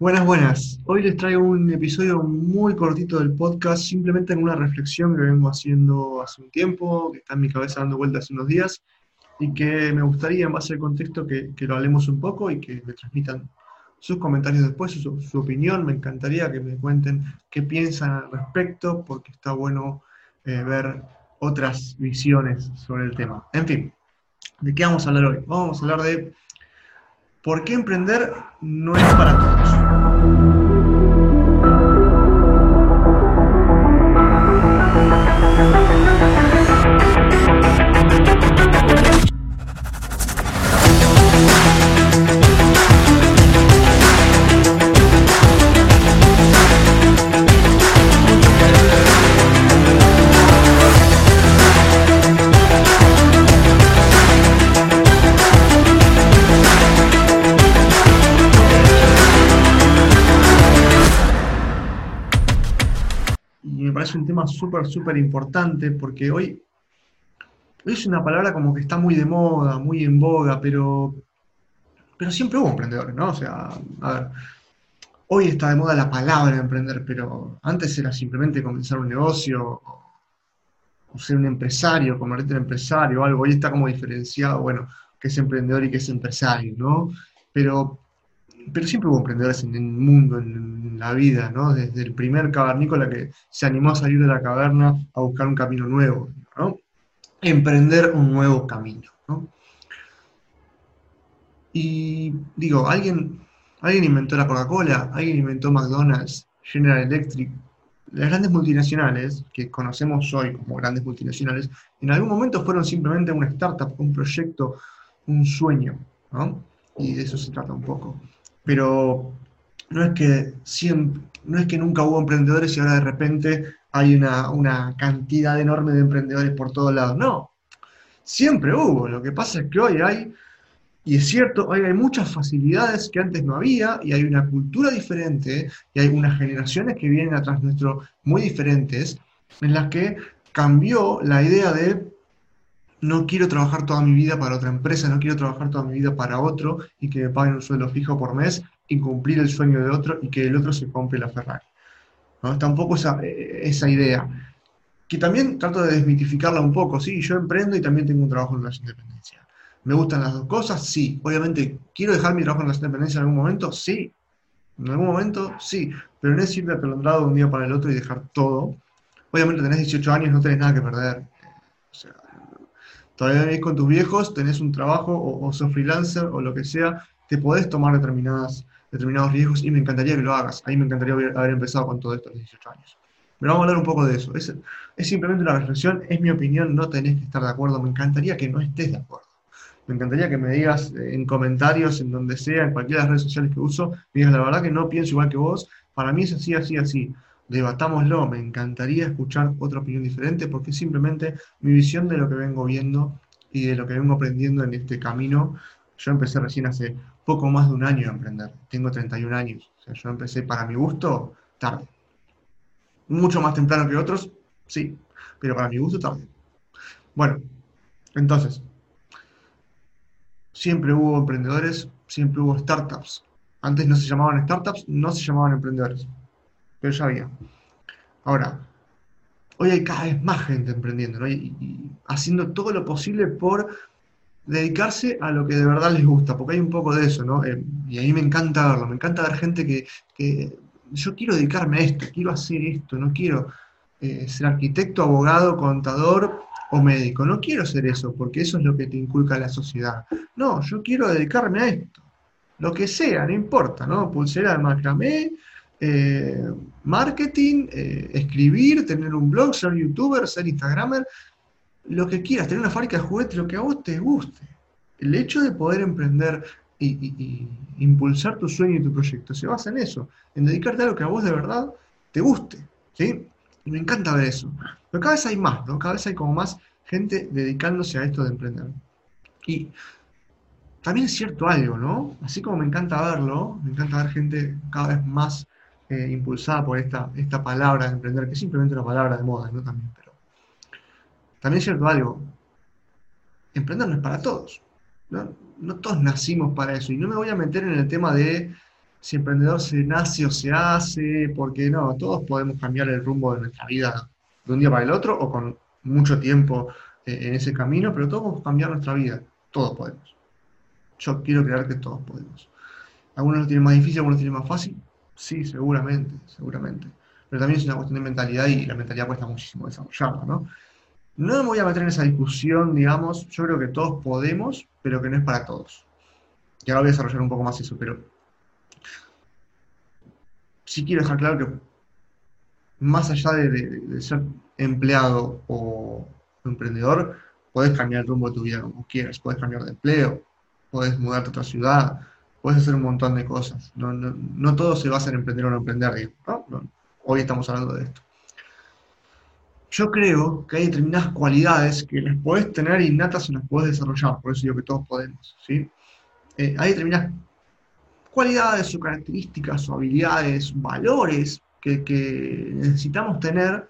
Buenas, buenas. Hoy les traigo un episodio muy cortito del podcast, simplemente en una reflexión que vengo haciendo hace un tiempo, que está en mi cabeza dando vueltas hace unos días, y que me gustaría, en base al contexto, que, lo hablemos un poco y que me transmitan sus comentarios después, su, su, opinión. Me encantaría que me cuenten qué piensan al respecto, porque está bueno eh, ver otras visiones sobre el tema. En fin, ¿de qué vamos a hablar hoy? Vamos a hablar de por qué emprender no es para todos. Es un tema súper, súper importante porque hoy, es una palabra como que está muy de moda, muy en boga, pero, pero siempre hubo emprendedores, ¿no? O sea, a ver, hoy está de moda la palabra emprender, pero antes era simplemente comenzar un negocio o, ser un empresario, convertirte en empresario o algo. Hoy está como diferenciado, bueno, que es emprendedor y que es empresario, ¿no? Pero pero siempre hubo emprendedores en el mundo, en, la vida, ¿no? Desde el primer cavernícola que se animó a salir de la caverna a buscar un camino nuevo, ¿no? Emprender un nuevo camino, ¿no? Y digo, alguien, alguien inventó la Coca-Cola, alguien inventó McDonald's, General Electric, las grandes multinacionales, que conocemos hoy como grandes multinacionales, en algún momento fueron simplemente una startup, un proyecto, un sueño, ¿no? Y de eso se trata un poco pero no es que siempre, no es que nunca hubo emprendedores y ahora de repente hay una, cantidad enorme de emprendedores por todos lados. No, siempre hubo. Lo que pasa es que hoy hay, y es cierto, hoy hay muchas facilidades que antes no había y hay una cultura diferente y hay unas generaciones que vienen atrás nuestro muy diferentes en las que cambió la idea de no quiero trabajar toda mi vida para otra empresa, no quiero trabajar toda mi vida para otro y que me paguen un sueldo fijo por mes y cumplir el sueño de otro y que el otro se compre la Ferrari. ¿no? Tampoco esa, esa idea. Que también trato de desmitificarla un poco, sí, yo emprendo y también tengo un trabajo en la independencia. ¿Me gustan las dos cosas? Sí. Obviamente, ¿quiero dejar mi trabajo en la independencia en algún momento? Sí. En algún momento, sí. Pero no es irme atolondrado de un día para el otro y dejar todo. Obviamente tenés 18 años, no tenés nada que perder. O todavía venís con tus viejos, tenés un trabajo o, sos freelancer o lo que sea, te podés tomar determinadas, determinados riesgos y me encantaría que lo hagas. Ahí me encantaría haber, empezado con todo esto a los 18 años. Pero vamos a hablar un poco de eso. Es, es simplemente una reflexión, es mi opinión, no tenés que estar de acuerdo. Me encantaría que no estés de acuerdo. Me encantaría que me digas eh, en comentarios, en donde sea, en cualquiera de las redes sociales que uso, me digas la verdad que no pienso igual que vos, para mí es así, así, así. Debatámoslo, me encantaría escuchar otra opinión diferente porque simplemente mi visión de lo que vengo viendo y de lo que vengo aprendiendo en este camino. Yo empecé recién hace poco más de un año a emprender, tengo 31 años, o sea, yo empecé para mi gusto tarde. Mucho más temprano que otros, sí, pero para mi gusto tarde. Bueno, entonces, siempre hubo emprendedores, siempre hubo startups. Antes no se llamaban startups, no se llamaban emprendedores pero ya había. Ahora, hoy hay cada vez más gente emprendiendo, ¿no? y, haciendo todo lo posible por dedicarse a lo que de verdad les gusta, porque hay un poco de eso, ¿no? Eh, y a mí me encanta verlo, me encanta ver gente que, yo quiero dedicarme a esto, quiero hacer esto, no quiero eh, ser arquitecto, abogado, contador o médico, no quiero ser eso, porque eso es lo que te inculca la sociedad. No, yo quiero dedicarme a esto, lo que sea, no importa, ¿no? Pulsera de macramé, eh, marketing, eh, escribir, tener un blog, ser youtuber, ser instagramer, lo que quieras, tener una fábrica de juguetes, lo que a vos te guste. El hecho de poder emprender y, impulsar tu sueño y tu proyecto se basa en eso, en dedicarte a lo que a vos de verdad te guste. ¿sí? Me encanta ver eso. Pero cada vez hay más, ¿no? Cada vez hay como más gente dedicándose a esto de emprender. Y también es cierto algo, ¿no? Así como me encanta verlo, me encanta ver gente cada vez más eh, impulsada por esta, esta palabra de emprender, que es simplemente una palabra de moda, ¿no? También, pero también es cierto algo, emprender no es para todos, ¿no? todos nacimos para eso, y no me voy a meter en el tema de si emprendedor se nace o se hace, porque no, todos podemos cambiar el rumbo de nuestra vida de un día para el otro o con mucho tiempo eh, en ese camino, pero todos podemos cambiar nuestra vida, todos podemos. Yo quiero creer que todos podemos. Algunos lo tienen más difícil, algunos lo tienen más fácil, sí, seguramente, seguramente. Pero también es una cuestión de mentalidad y la mentalidad cuesta muchísimo desarrollarla, ¿no? No me voy a meter en esa discusión, digamos, yo creo que todos podemos, pero que no es para todos. Y ahora voy a desarrollar un poco más eso, pero sí quiero dejar claro que más allá de, ser empleado o emprendedor, puedes cambiar el rumbo de tu vida como quieras, puedes cambiar de empleo, puedes mudarte a otra ciudad, puedes hacer un montón de cosas. No, todo se basa en emprender o no emprender, Hoy estamos hablando de esto. Yo creo que hay determinadas cualidades que las puedes tener innatas y las puedes desarrollar, por eso digo que todos podemos. ¿sí? Eh, hay determinadas cualidades o características o habilidades, valores que, necesitamos tener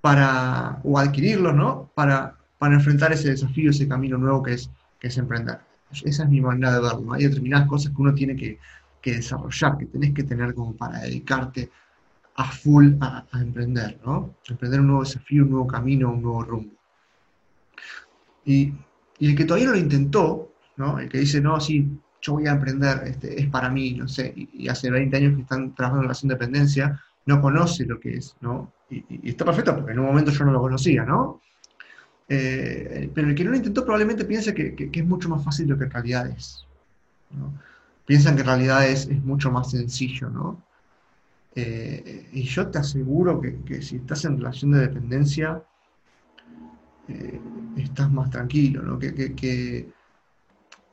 para, o adquirirlos, ¿no? Para, para enfrentar ese desafío, ese camino nuevo que es, que es emprender. Esa es mi manera de verlo. Hay determinadas cosas que uno tiene que, desarrollar, que tenés que tener como para dedicarte a full a, emprender, ¿no? Emprender un nuevo desafío, un nuevo camino, un nuevo rumbo. Y, y el que todavía no lo intentó, ¿no? El que dice, no, sí, yo voy a emprender, este, es para mí, no sé, y, hace 20 años que están trabajando en relación de no conoce lo que es, ¿no? Y, está perfecto porque en un momento yo no lo conocía, ¿no? Eh, pero el que no lo intentó probablemente piense que, es mucho más fácil lo que en realidad es. Piensan que en realidad es, mucho más sencillo, ¿no? Eh, y yo te aseguro que, si estás en relación de dependencia, eh, estás más tranquilo, ¿no? que,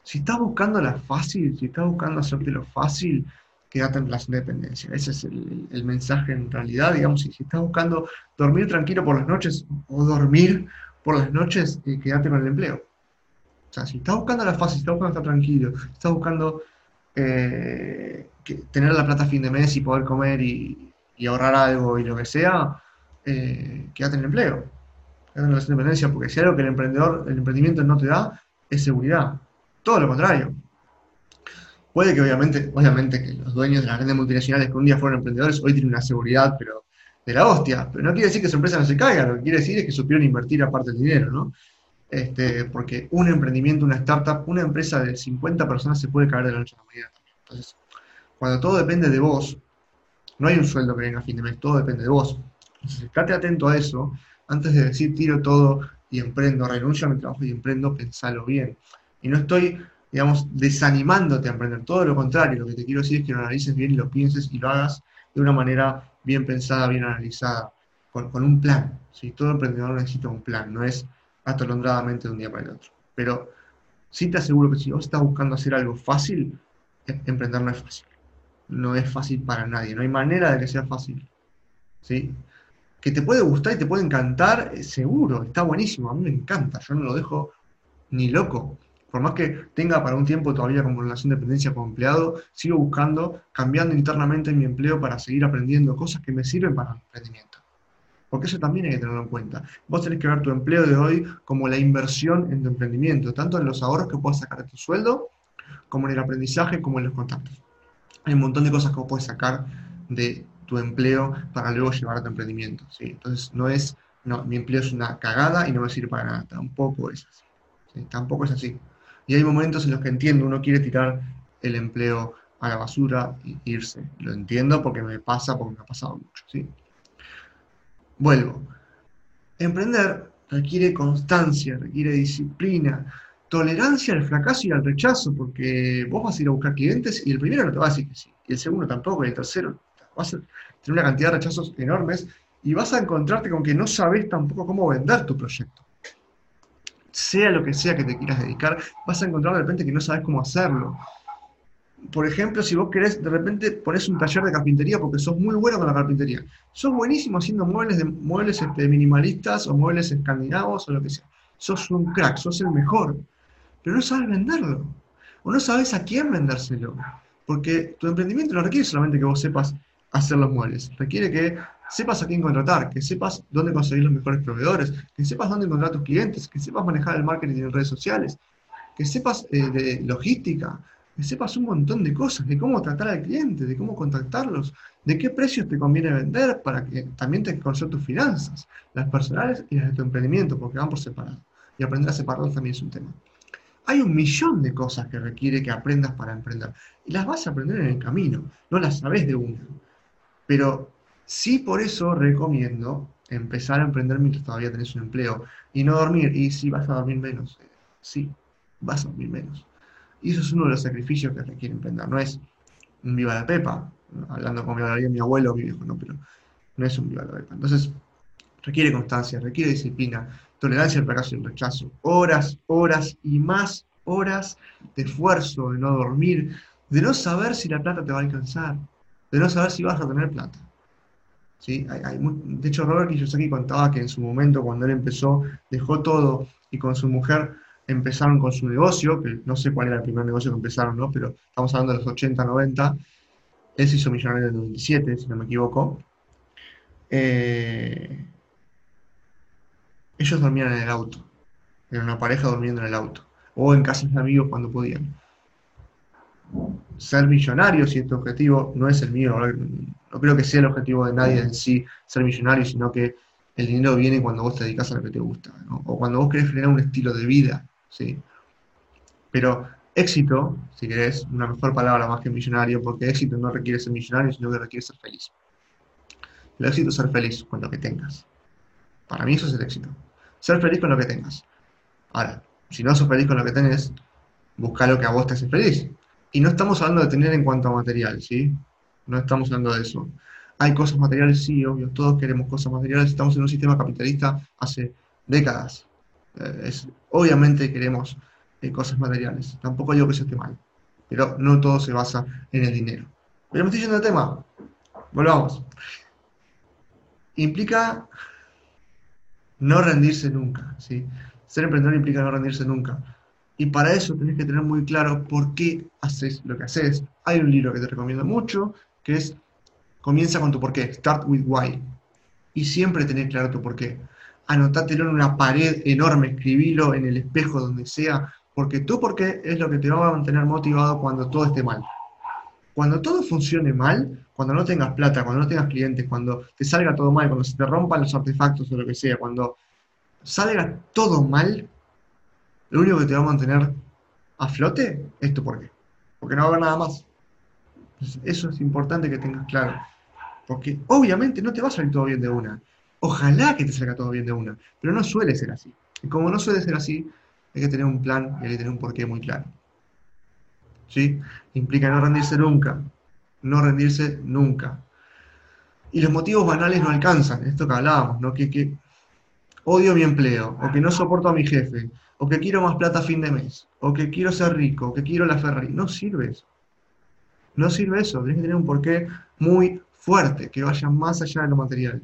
si estás buscando la fácil, si estás buscando hacerte lo fácil, quédate en relación de dependencia. Ese es el, mensaje en realidad, digamos, si, estás buscando dormir tranquilo por las noches o dormir por las noches, eh, quédate con el empleo. O sea, si estás buscando la fácil, si estás buscando estar tranquilo, si estás buscando eh, tener la plata a fin de mes y poder comer y, ahorrar algo y lo que sea, eh, quédate en el empleo. Quédate en relación de dependencia, porque si algo que el emprendedor, el emprendimiento no te da, es seguridad. Todo lo contrario. Puede que obviamente, obviamente que los dueños de las grandes multinacionales que un día fueron emprendedores hoy tienen una seguridad, pero de la hostia. Pero no quiere decir que su empresa no se caiga, lo que quiere decir es que supieron invertir aparte del dinero, ¿no? Este, porque un emprendimiento, una startup, una empresa de 50 personas se puede caer de la noche a la mañana. Entonces, cuando todo depende de vos, no hay un sueldo que venga a fin de mes, todo depende de vos. Entonces, estate atento a eso. Antes de decir tiro todo y emprendo, renuncio a mi trabajo y emprendo, pensalo bien. Y no estoy, digamos, desanimándote a emprender, todo lo contrario, lo que te quiero decir es que lo analices bien y lo pienses y lo hagas de una manera bien pensada, bien analizada, con, un plan. ¿sí? Todo emprendedor necesita un plan, no es atolondradamente de un día para el otro. Pero sí te aseguro que si vos estás buscando hacer algo fácil, em, emprender no es fácil. No es fácil para nadie, no hay manera de que sea fácil. ¿sí? Que te puede gustar y te puede encantar, eh, seguro, está buenísimo, a mí me encanta, yo no lo dejo ni loco por más que tenga para un tiempo todavía como relación de dependencia como empleado, sigo buscando, cambiando internamente mi empleo para seguir aprendiendo cosas que me sirven para el emprendimiento. Porque eso también hay que tenerlo en cuenta. Vos tenés que ver tu empleo de hoy como la inversión en tu emprendimiento, tanto en los ahorros que puedas sacar de tu sueldo, como en el aprendizaje, como en los contactos. Hay un montón de cosas que vos puedes sacar de tu empleo para luego llevar a tu emprendimiento. Entonces, no es, no, mi empleo es una cagada y no me sirve para nada. Tampoco es así. Tampoco es así. Y hay momentos en los que entiendo, uno quiere tirar el empleo a la basura e irse. Lo entiendo porque me pasa, porque me ha pasado mucho. ¿sí? Vuelvo. Emprender requiere constancia, requiere disciplina, tolerancia al fracaso y al rechazo, porque vos vas a ir a buscar clientes y el primero no te va a decir que sí, y el segundo tampoco, y el tercero vas a tener una cantidad de rechazos enormes y vas a encontrarte con que no sabes tampoco cómo vender tu proyecto sea lo que sea que te quieras dedicar, vas a encontrar de repente que no sabes cómo hacerlo. Por ejemplo, si vos querés, de repente pones un taller de carpintería porque sos muy bueno con la carpintería. Sos buenísimo haciendo muebles, de, muebles este, minimalistas o muebles escandinavos o lo que sea. Sos un crack, sos el mejor. Pero no sabes venderlo. O no sabes a quién vendérselo. Porque tu emprendimiento no requiere solamente que vos sepas hacer los muebles. Requiere que sepas a quién contratar, que sepas dónde conseguir los mejores proveedores, que sepas dónde encontrar tus clientes, que sepas manejar el marketing en redes sociales, que sepas eh, de logística, que sepas un montón de cosas, de cómo tratar al cliente, de cómo contactarlos, de qué precios te conviene vender para que también te conocer tus finanzas, las personales y las de tu emprendimiento, porque van por separado. Y aprender a separarlos también es un tema. Hay un millón de cosas que requiere que aprendas para emprender. Y las vas a aprender en el camino, no las sabes de una. Pero sí por eso recomiendo empezar a emprender mientras todavía tenés un empleo y no dormir. Y sí, vas a dormir menos. Sí, vas a dormir menos. Y eso es uno de los sacrificios que requiere emprender. No es un viva la pepa, hablando como hablaría mi abuelo mi viejo, no, pero no es un viva la pepa. Entonces, requiere constancia, requiere disciplina, tolerancia al fracaso y el rechazo. Horas, horas y más horas de esfuerzo, de no dormir, de no saber si la plata te va a alcanzar, de no saber si vas a tener plata. ¿Sí? de hecho, Robert Kiyosaki contaba que en su momento, cuando él empezó, dejó todo y con su mujer empezaron con su negocio, que no sé cuál era el primer negocio que empezaron, ¿no? pero estamos hablando de los 80, 90. Él se hizo millonario en el 97, si no me equivoco. Eh, ellos dormían en el auto. Era una pareja durmiendo en el auto. O en casas de amigos cuando podían. Ser millonario, si este objetivo no es el mío, no creo que sea el objetivo de nadie en sí ser millonario, sino que el dinero viene cuando vos te dedicas a lo que te gusta, o cuando vos querés generar un estilo de vida, ¿sí? Pero éxito, si querés, una mejor palabra más que millonario, porque éxito no requiere ser millonario, sino que requiere ser feliz. El éxito es ser feliz con lo que tengas. Para mí eso es el éxito. Ser feliz con lo que tengas. Ahora, si no sos feliz con lo que tenés, busca lo que a vos te hace feliz. Y no estamos hablando de tener en cuanto a material, ¿sí? No estamos hablando de eso. Hay cosas materiales, sí, obvio, todos queremos cosas materiales. Estamos en un sistema capitalista hace décadas. Eh, obviamente queremos eh, cosas materiales. Tampoco digo que eso esté mal. Pero no todo se basa en el dinero. Pero me estoy yendo del tema. Volvamos. Implica no rendirse nunca. ¿sí? Ser emprendedor implica no rendirse nunca. Y para eso tenés que tener muy claro por qué haces lo que haces. Hay un libro que te recomiendo mucho, que es Comienza con tu por qué, Start with Why. Y siempre tenés claro tu por qué. Anotátelo en una pared enorme, escribilo en el espejo, donde sea, porque tu por qué es lo que te va a mantener motivado cuando todo esté mal. Cuando todo funcione mal, cuando no tengas plata, cuando no tengas clientes, cuando te salga todo mal, cuando se te rompan los artefactos o lo que sea, cuando salga todo mal, lo único que te va a mantener a flote es tu por qué. Porque no va a haber nada más. eso es importante que tengas claro. Porque obviamente no te va a salir todo bien de una. Ojalá que te salga todo bien de una. Pero no suele ser así. Y como no suele ser así, hay que tener un plan y hay que tener un porqué muy claro. ¿Sí? Implica no rendirse nunca. No rendirse nunca. Y los motivos banales no alcanzan. Esto que hablábamos, ¿no? Que, que odio mi empleo, o que no soporto a mi jefe, o que quiero más plata a fin de mes, o que quiero ser rico, o que quiero la Ferrari. No sirve eso. No sirve eso. Tienes que tener un porqué muy fuerte, que vaya más allá de lo material.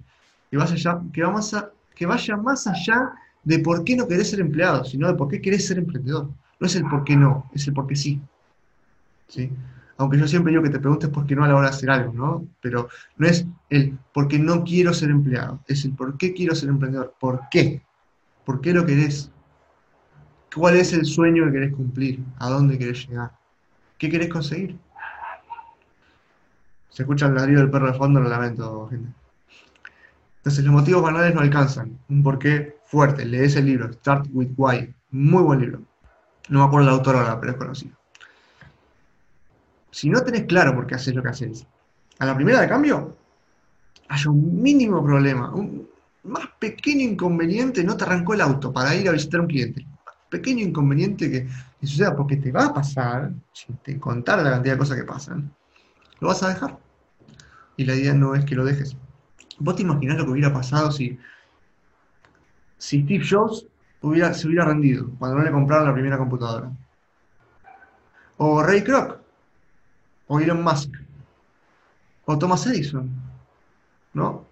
Que, vaya allá, que, va más que vaya más allá de por qué no querés ser empleado, sino de por qué querés ser emprendedor. No es el por qué no, es el por qué sí. ¿Sí? Aunque yo siempre digo que te preguntes por qué no a la hora de hacer algo, ¿no? Pero no es el por qué no quiero ser empleado, es el por qué quiero ser emprendedor. ¿Por qué? ¿Por qué lo querés? ¿Cuál es el sueño que querés cumplir? ¿A dónde querés llegar? ¿Qué querés conseguir? Se escucha el ladrido del perro de fondo, lo lamento, gente. Entonces, los motivos banales no alcanzan. Un porqué fuerte. Lees el libro, Start with Why. Muy buen libro. No me acuerdo el autor ahora, pero es conocido. Si no tenés claro por qué haces lo que haces, a la primera de cambio, hay un mínimo problema, un más pequeño inconveniente, no te arrancó el auto para ir a visitar a un cliente. Pequeño inconveniente que, suceda porque te va a pasar, si te contara la cantidad de cosas que pasan, lo vas a dejar. Y la idea no es que lo dejes. ¿Vos te imaginás lo que hubiera pasado si, si Steve Jobs hubiera, se hubiera rendido cuando no le compraron la primera computadora? O Ray Kroc, o Elon Musk, o Thomas Edison, ¿no?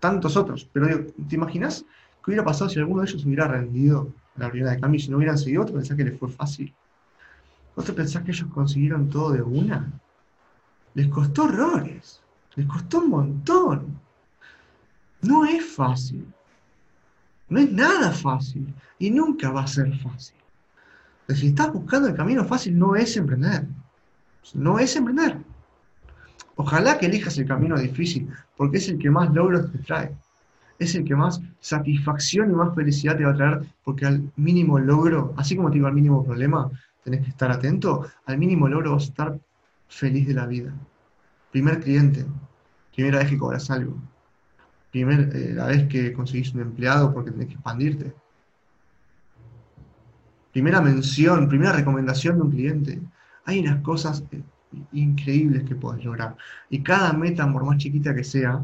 Tantos otros. Pero ¿te imaginas qué hubiera pasado si alguno de ellos hubiera rendido la primera de cambio y si no hubieran seguido? ¿Vos te pensás que les fue fácil? ¿Vos te pensás que ellos consiguieron todo de una? Les costó horrores, les costó un montón. No es fácil. No es nada fácil y nunca va a ser fácil. si estás buscando el camino fácil, no es emprender. No es emprender. Ojalá que elijas el camino difícil, porque es el que más logros te trae. Es el que más satisfacción y más felicidad te va a traer, porque al mínimo logro, así como te digo al mínimo problema, tenés que estar atento, al mínimo logro vas a estar feliz de la vida. Primer cliente, primera vez que cobras algo, primera eh, vez que conseguís un empleado porque tenés que expandirte, primera mención, primera recomendación de un cliente. Hay unas cosas eh, increíbles que puedes lograr. Y cada meta, por más chiquita que sea,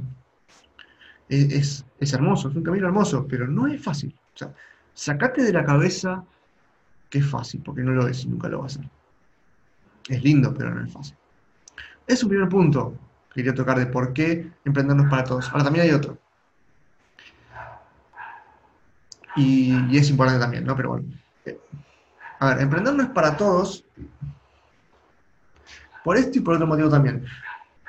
es, hermoso, es un camino hermoso, pero no es fácil. O sea, sacate de la cabeza que es fácil, porque no lo es y nunca lo va a hacer. Es lindo, pero no es fácil. Es un primer punto que quería tocar de por qué emprendernos para todos. Ahora también hay otro. Y, y es importante también, ¿no? Pero bueno, a ver, emprender no es para todos, por esto y por otro motivo también.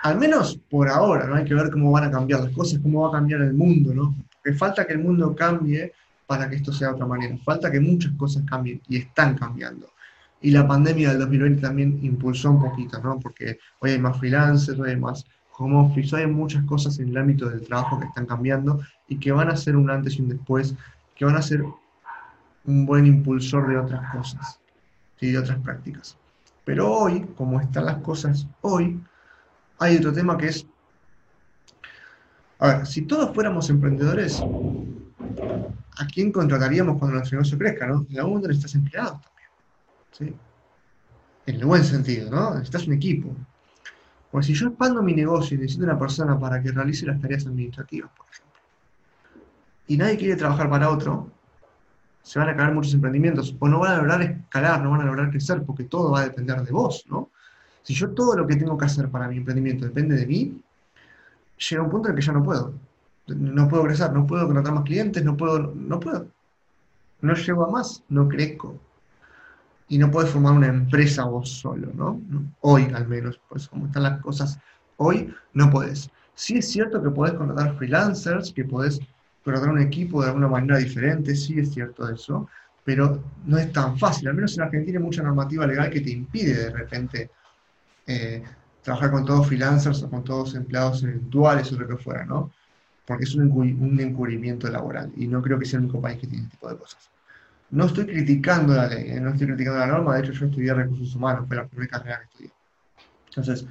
Al menos por ahora, ¿no? Hay que ver cómo van a cambiar las cosas, cómo va a cambiar el mundo, ¿no? Porque falta que el mundo cambie para que esto sea de otra manera. Falta que muchas cosas cambien y están cambiando. Y la pandemia del 2020 también impulsó un poquito, ¿no? Porque hoy hay más freelancers, hoy hay más home hay muchas cosas en el ámbito del trabajo que están cambiando y que van a ser un antes y un después, que van a ser un buen impulsor de otras cosas, y de otras prácticas. Pero hoy, como están las cosas hoy, hay otro tema que es, a ver, si todos fuéramos emprendedores, ¿a quién contrataríamos cuando nuestro negocio crezca? ¿no? En algún momento necesitas empleados también. ¿sí? En el buen sentido, ¿no? Necesitas un equipo. Porque si yo expando mi negocio y necesito una persona para que realice las tareas administrativas, por ejemplo, y nadie quiere trabajar para otro, se van a caer muchos emprendimientos o no van a lograr escalar, no van a lograr crecer porque todo va a depender de vos, ¿no? Si yo todo lo que tengo que hacer para mi emprendimiento depende de mí, llega un punto en el que ya no puedo. No puedo crecer, no puedo contratar más clientes, no puedo, no puedo. No llego a más, no crezco. Y no puedes formar una empresa vos solo, ¿no? Hoy al menos, pues como están las cosas hoy, no podés. Sí es cierto que podés contratar freelancers, que podés dar un equipo de alguna manera diferente, sí es cierto eso, pero no es tan fácil. Al menos en Argentina hay mucha normativa legal que te impide de repente eh, trabajar con todos freelancers o con todos empleados eventuales o lo que fuera, ¿no? Porque es un, un encubrimiento laboral y no creo que sea el único país que tiene este tipo de cosas. No estoy criticando la ley, eh, no estoy criticando la norma, de hecho yo estudié recursos humanos, fue la primera carrera que estudié. Entonces,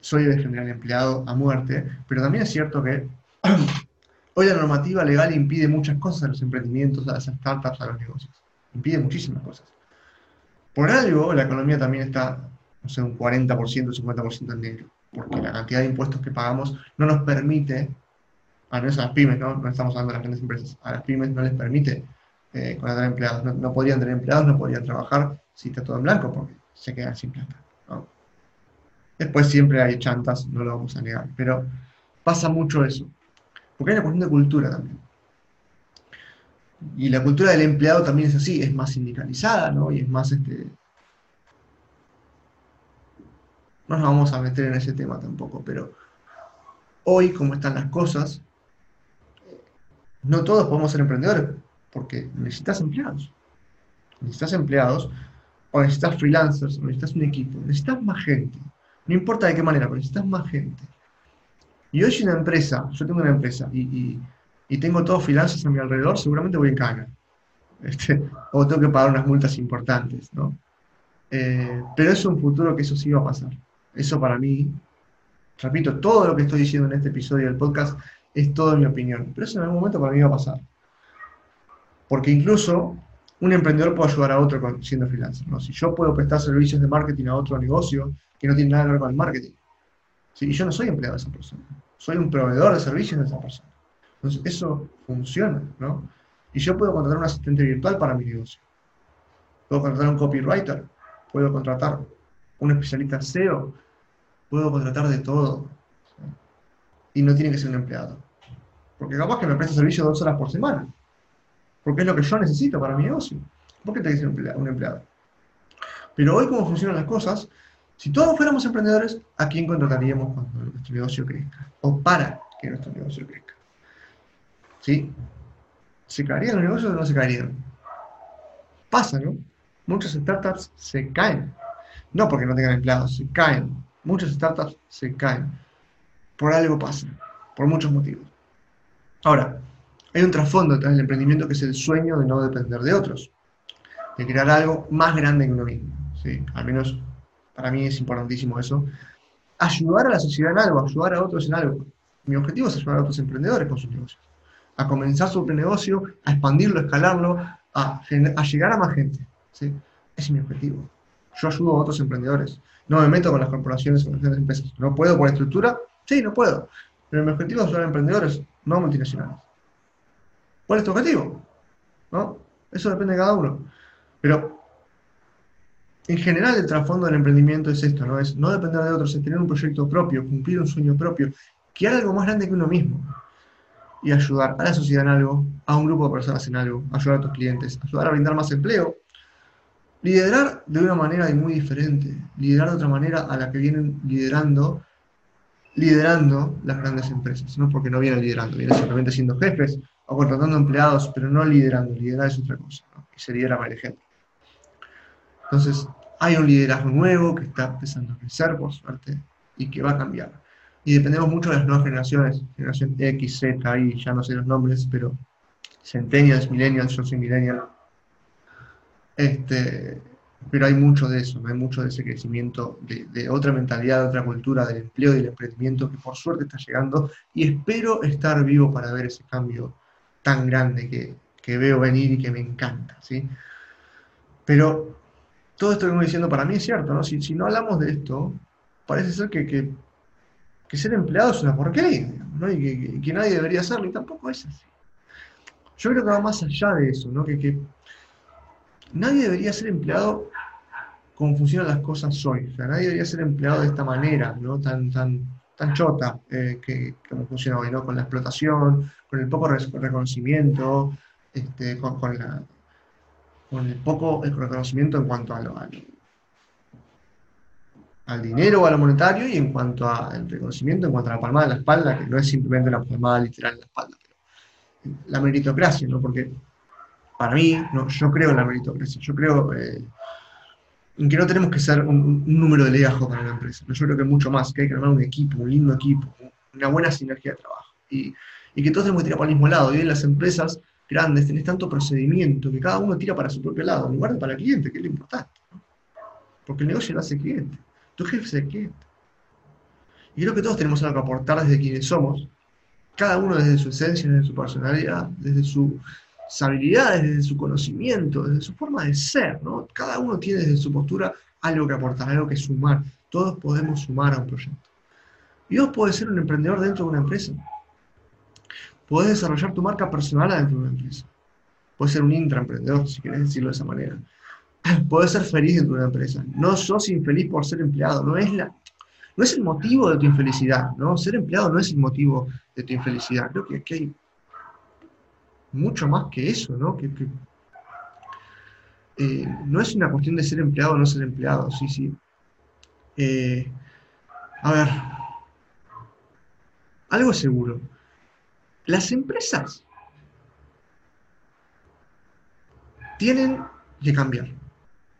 soy de general empleado a muerte, pero también es cierto que Hoy la normativa legal impide muchas cosas a los emprendimientos, a las startups, a los negocios. Impide muchísimas cosas. Por algo, la economía también está, no sé, un 40%, 50% en negro, porque la cantidad de impuestos que pagamos no nos permite, a menos a las pymes, ¿no? no estamos hablando de las grandes empresas, a las pymes no les permite eh, contratar empleados, no, podrían tener empleados, no podrían trabajar si está todo en blanco, porque se quedan sin plata. Después siempre hay chantas, no lo vamos a negar, pero pasa mucho eso. Porque hay una cuestión de cultura también. Y la cultura del empleado también es así, es más sindicalizada, ¿no? Y es más este. No nos vamos a meter en ese tema tampoco, pero hoy, como están las cosas, no todos podemos ser emprendedores, porque necesitas empleados. Necesitas empleados, o necesitas freelancers, o necesitas un equipo, necesitas más gente. No importa de qué manera, pero necesitas más gente. Y hoy si una empresa, yo tengo una empresa y, tengo todos finanzas a mi alrededor, seguramente voy en cana. Este, o tengo que pagar unas multas importantes, ¿no? Eh, pero es un futuro que eso sí va a pasar. Eso para mí, repito, todo lo que estoy diciendo en este episodio del podcast es todo mi opinión. Pero eso en algún momento para mí va a pasar. Porque incluso un emprendedor puede ayudar a otro siendo freelancer. ¿no? Si yo puedo prestar servicios de marketing a otro negocio que no tiene nada que ver con el marketing, y yo no soy empleado de esa persona, soy un proveedor de servicios de esa persona. Entonces, eso funciona, ¿no? Y yo puedo contratar un asistente virtual para mi negocio. Puedo contratar un copywriter, puedo contratar un especialista SEO, puedo contratar de todo. Y no tiene que ser un empleado. Porque capaz que me presta servicio dos horas por semana. Porque es lo que yo necesito para mi negocio. ¿Por qué te dice un empleado? Pero hoy, como funcionan las cosas, si todos fuéramos emprendedores, ¿a quién contrataríamos cuando nuestro negocio crezca? O para que nuestro negocio crezca. ¿Sí? ¿Se caerían los negocios o no se caerían? Pasa, ¿no? muchas startups se caen. No porque no tengan empleados, se caen. Muchas startups se caen. Por algo pasa, por muchos motivos. Ahora, hay un trasfondo tras el emprendimiento que es el sueño de no depender de otros, de crear algo más grande que uno mismo. ¿sí? Al menos para mí es importantísimo eso. Ayudar a la sociedad en algo, ayudar a otros en algo. Mi objetivo es ayudar a otros emprendedores con sus negocios. A comenzar su negocio, a expandirlo, a escalarlo, a, llegar a más gente. ¿sí? Ese es mi objetivo. Yo ayudo a otros emprendedores. No me meto con las corporaciones, con las grandes empresas. ¿No puedo por estructura? Sí, no puedo. Pero mi objetivo a emprendedores, no multinacionales. ¿Cuál es tu objetivo? ¿No? Eso depende de cada uno. Pero en general el trasfondo del emprendimiento es esto, ¿no? Es no depender de otros, es tener un proyecto propio, cumplir un sueño propio, crear algo más grande que uno mismo y ayudar a la sociedad en algo, a un grupo de personas en algo, ayudar a tus clientes, ayudar a brindar más empleo, liderar de una manera muy diferente, liderar de otra manera a la que vienen liderando, liderando las grandes empresas, no porque no vienen liderando, vienen simplemente siendo jefes o contratando empleados, pero no liderando, liderar es otra cosa, y se lidera para el ejemplo. Entonces, hay un liderazgo nuevo que está empezando a crecer, por suerte, y que va a cambiar. Y dependemos mucho de las nuevas generaciones, generación X, Z, y ya no sé los nombres, pero Centennials, Millennials, yo soy Millennial. Este, pero hay mucho de eso, hay mucho de ese crecimiento, de, otra mentalidad, de otra cultura, del empleo y del emprendimiento que por suerte está llegando y espero estar vivo para ver ese cambio tan grande que, que veo venir y que me encanta, ¿sí? Pero todo esto que estoy diciendo para mí es cierto, ¿no? Si, si no hablamos de esto, parece ser que, que, ser empleado es una porquería, ¿no? Y que, nadie debería hacerlo, y tampoco es así. Yo creo que va más allá de eso, ¿no? Que, nadie debería ser empleado como funcionan las cosas hoy. O sea, nadie debería ser empleado de esta manera, ¿no? Tan, tan, tan chota eh, que, como funciona hoy, ¿no? Con la explotación, con el poco reconocimiento, este, con, la con el poco reconocimiento en cuanto a lo, al, dinero o a lo monetario y en cuanto al reconocimiento, en cuanto a la palmada en la espalda, que no es simplemente una palmada literal en la espalda, la meritocracia, ¿no? Porque para mí, no, yo creo en la meritocracia, yo creo eh, en que no tenemos que ser un, número de legajo para una empresa, yo creo que mucho más, que hay que armar un equipo, un lindo equipo, una buena sinergia de trabajo, y, que todos tenemos que tirar para el mismo lado, y en las empresas grandes, tenés tanto procedimiento que cada uno tira para su propio lado, en lugar de para el cliente, que es lo importante. Porque el negocio lo hace el cliente, tu jefe es el cliente. Y creo que todos tenemos algo que aportar desde quienes somos, cada uno desde su esencia, desde su personalidad, desde sus habilidades, desde su conocimiento, desde su forma de ser, ¿no? Cada uno tiene desde su postura algo que aportar, algo que sumar. Todos podemos sumar a un proyecto. Y vos podés ser un emprendedor dentro de una empresa Puedes desarrollar tu marca personal dentro de una empresa. Puedes ser un intraemprendedor, si quieres decirlo de esa manera. Puedes ser feliz dentro de una empresa. No sos infeliz por ser empleado. No es, la, no es el motivo de tu infelicidad. ¿no? Ser empleado no es el motivo de tu infelicidad. Creo que aquí hay mucho más que eso. ¿no? Que, eh, no es una cuestión de ser empleado o no ser empleado. Sí, sí. Eh, a ver. Algo seguro las empresas tienen que cambiar.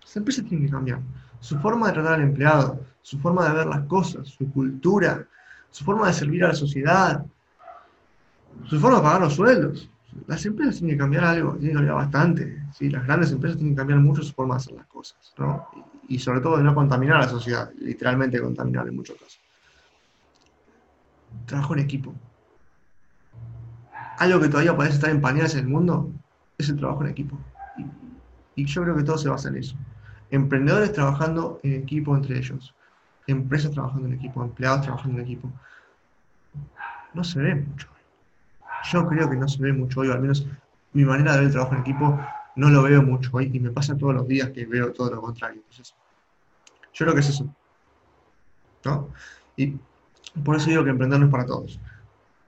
Las empresas tienen que cambiar. Su forma de tratar al empleado, su forma de ver las cosas, su cultura, su forma de servir a la sociedad, su forma de pagar los sueldos. Las empresas tienen que cambiar algo, tienen que cambiar bastante. ¿sí? Las grandes empresas tienen que cambiar mucho su forma de hacer las cosas. ¿no? Y, sobre todo de no contaminar a la sociedad, literalmente contaminar en muchos casos. Trabajo en equipo algo que todavía parece estar en pañales en el mundo es el trabajo en equipo. Y, yo creo que todo se basa en eso. Emprendedores trabajando en equipo entre ellos, empresas trabajando en equipo, empleados trabajando en equipo. No se ve mucho. Yo creo que no se ve mucho hoy, al menos mi manera de ver el trabajo en equipo no lo veo mucho hoy y me pasa todos los días que veo todo lo contrario. Entonces, yo creo que es eso. ¿no? Y por eso digo que emprender no es para todos.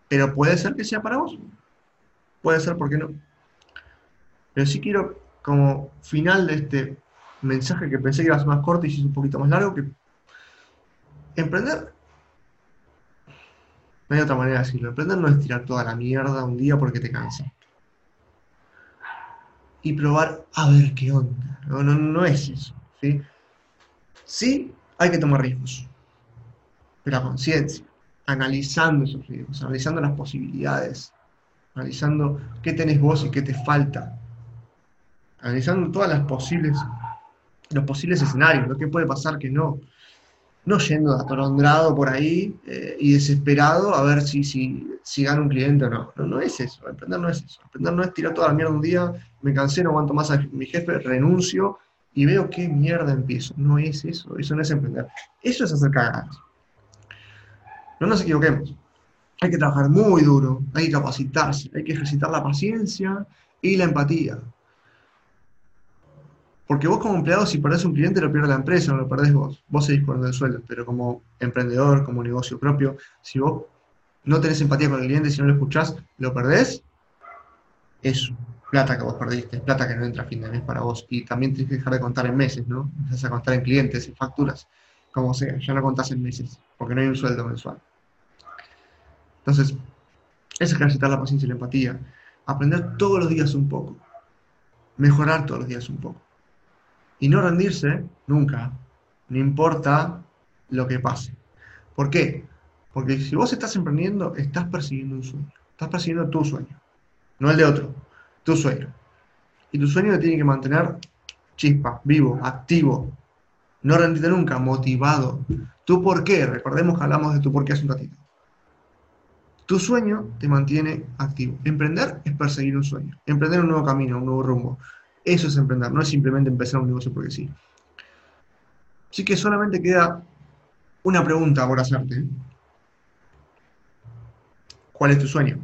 Pero puede ser que sea para vos. Puede ser, ¿por qué no? Pero sí quiero, como final de este mensaje que pensé que iba a ser más corto y si es un poquito más largo, que emprender, no hay otra manera de decirlo, emprender no es tirar toda la mierda un día porque te cansa. y probar a ver qué onda. No, no, no es eso. ¿sí? sí, hay que tomar riesgos, pero a conciencia, analizando esos riesgos, analizando las posibilidades, analizando qué tenés vos y qué te falta, analizando todas las posibles, los posibles escenarios, lo que puede pasar que no no yendo atolondrado por ahí eh, y desesperado a ver si, si, si gana un cliente o no. no. No es eso, emprender no es eso. Emprender no es tirar toda la mierda un día, me cansé, no aguanto más a mi jefe, renuncio y veo qué mierda empiezo. No es eso, eso no es emprender. Eso es hacer cagadas. No nos equivoquemos. Hay que trabajar muy duro, hay que capacitarse, hay que ejercitar la paciencia y la empatía. Porque vos como empleado, si perdés un cliente, lo pierde la empresa, no lo perdés vos. Vos seguís con el sueldo, pero como emprendedor, como negocio propio, si vos no tenés empatía con el cliente, si no lo escuchás, lo perdés, es plata que vos perdiste, plata que no entra a fin de mes para vos. Y también tenés que dejar de contar en meses, ¿no? Empezás a contar en clientes, en facturas, como sea, ya no contás en meses, porque no hay un sueldo mensual. Entonces, es ejercitar la paciencia y la empatía, aprender todos los días un poco, mejorar todos los días un poco. Y no rendirse nunca, no importa lo que pase. ¿Por qué? Porque si vos estás emprendiendo, estás persiguiendo un sueño. Estás persiguiendo tu sueño, no el de otro, tu sueño. Y tu sueño te tiene que mantener chispa, vivo, activo. No rendirte nunca, motivado. ¿Tu por qué? Recordemos que hablamos de tu por qué hace un ratito. Tu sueño te mantiene activo. Emprender es perseguir un sueño. Emprender un nuevo camino, un nuevo rumbo. Eso es emprender, no es simplemente empezar un negocio porque sí. Así que solamente queda una pregunta por hacerte. ¿Cuál es tu sueño?